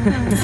Feels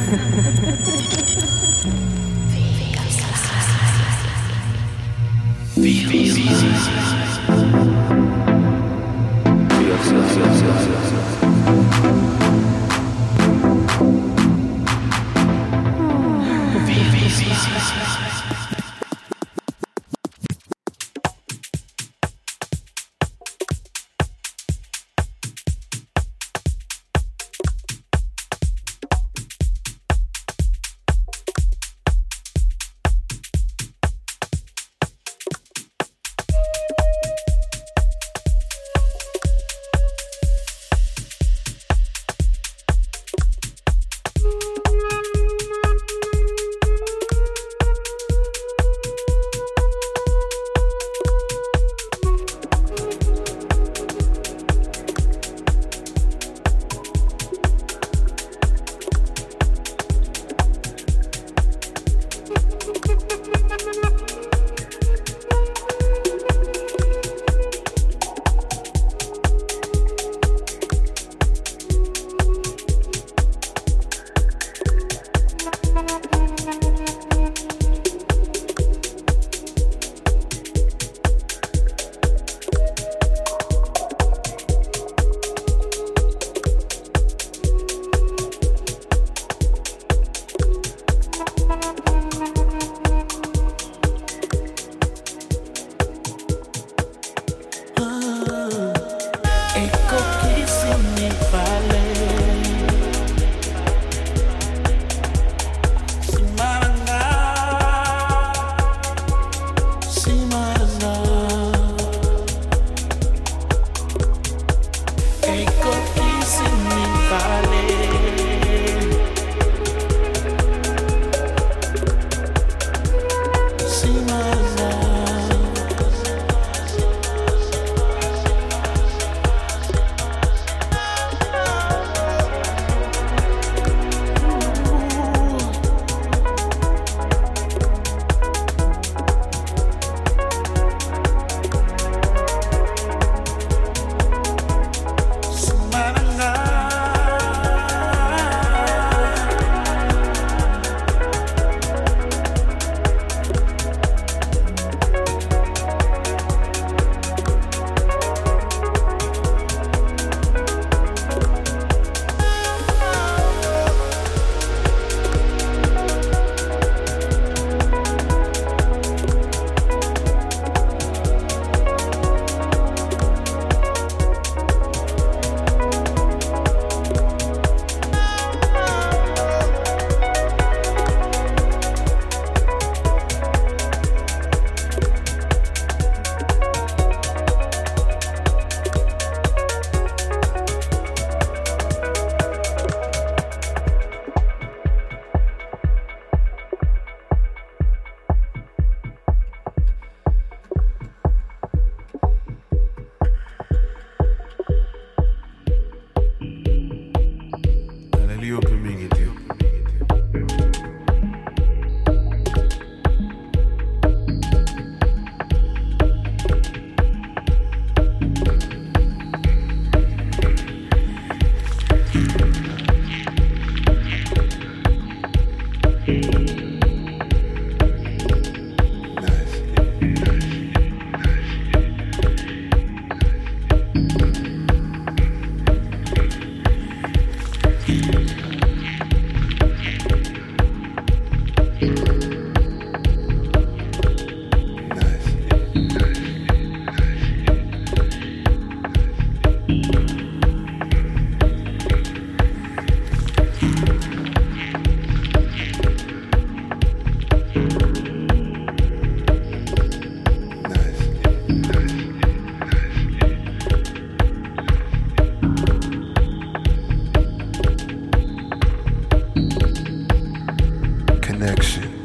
connection.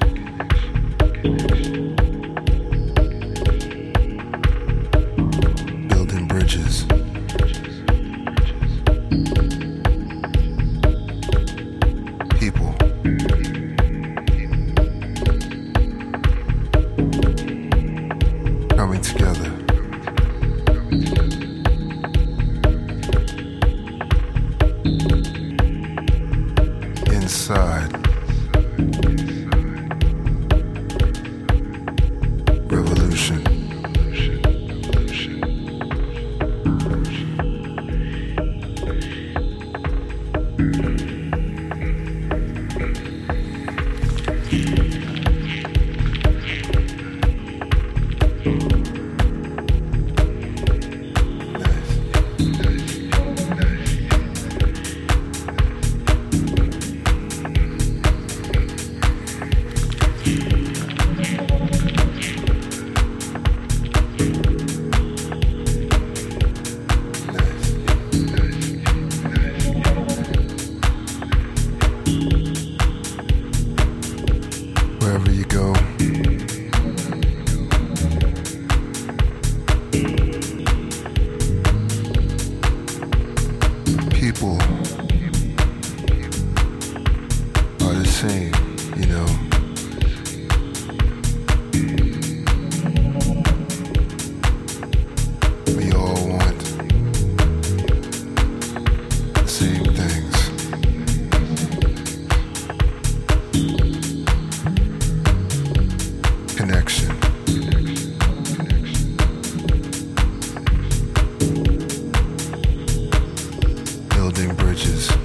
Building bridges.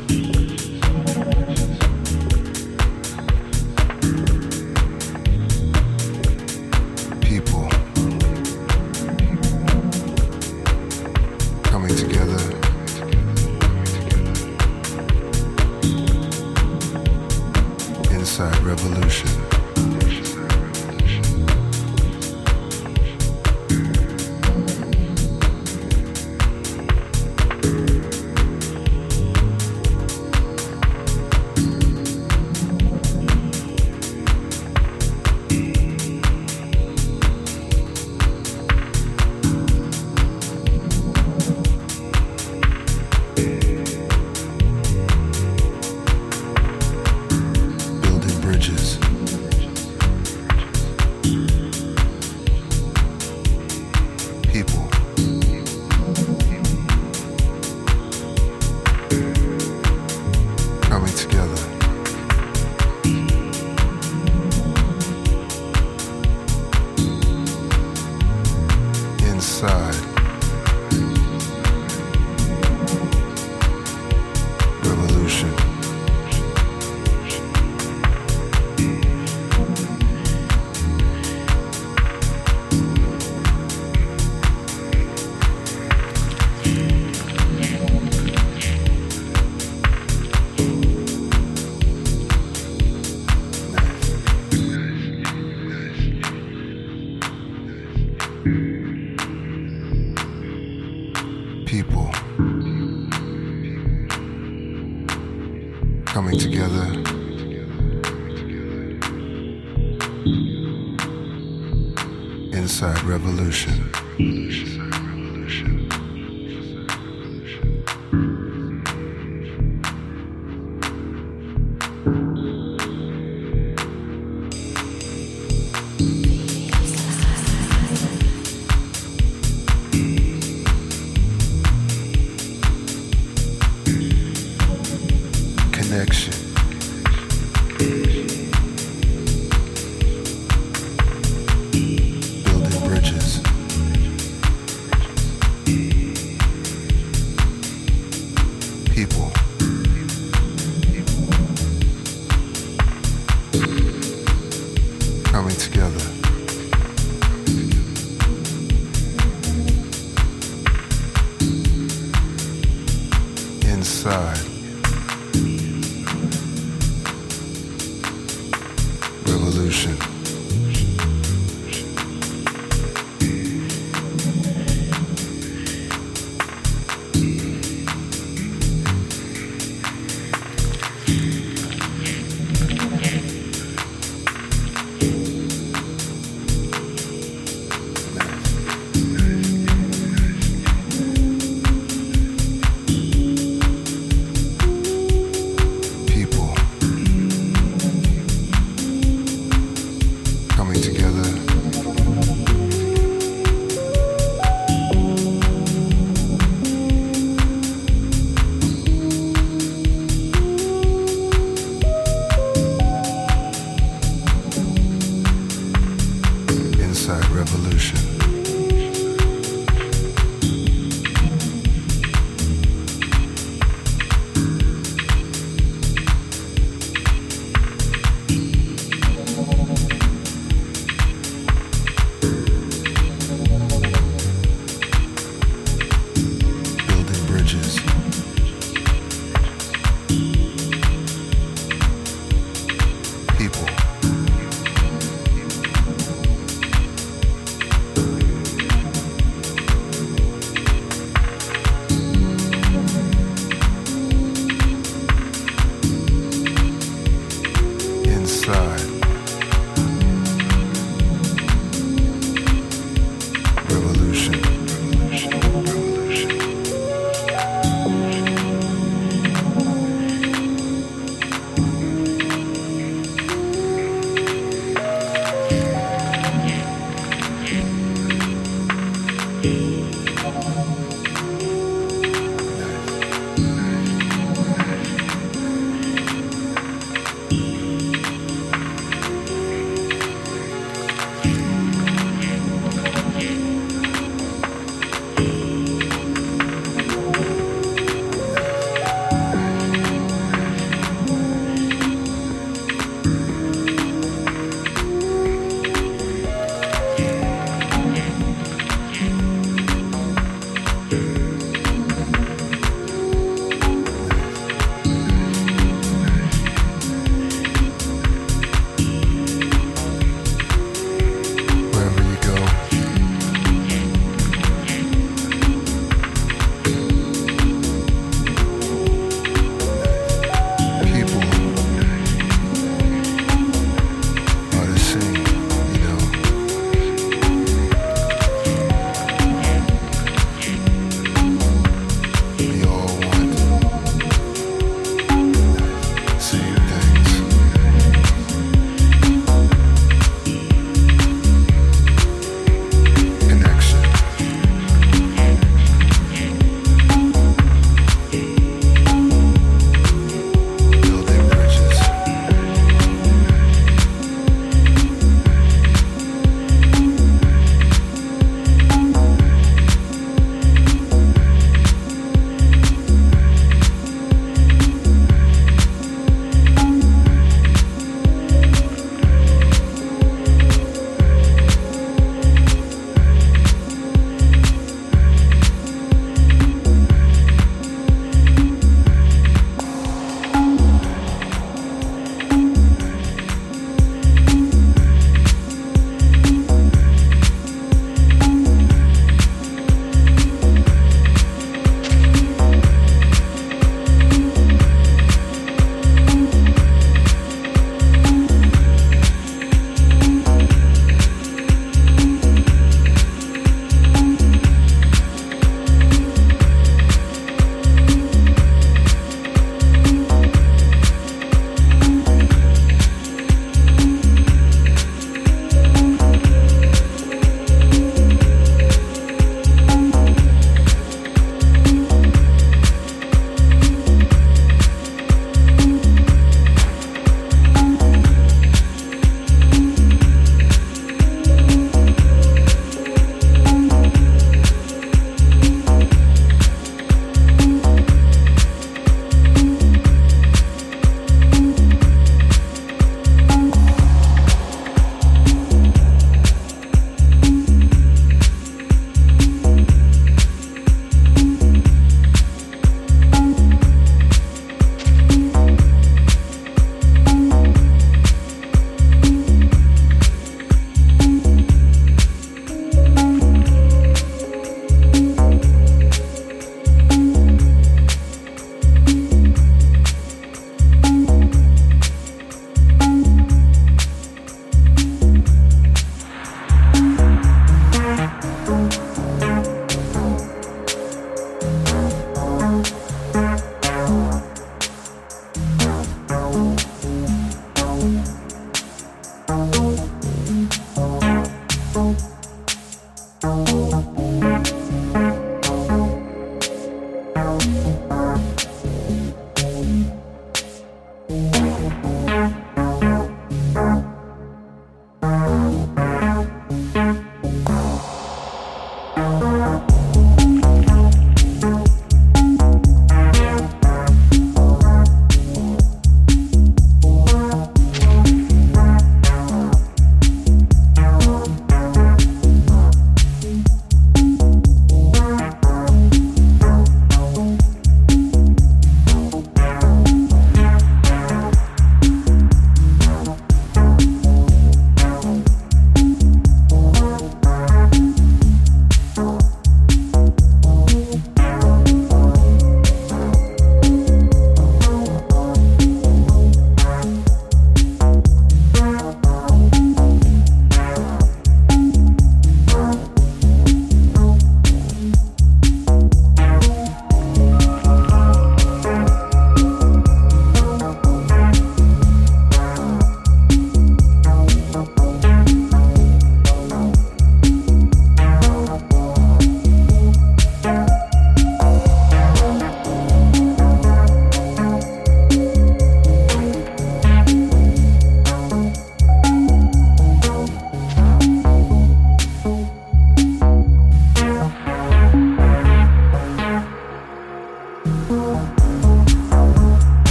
Inside revolution. Connection.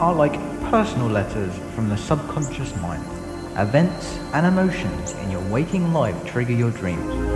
Are like personal letters from the subconscious mind. Events and emotions in your waking life trigger your dreams.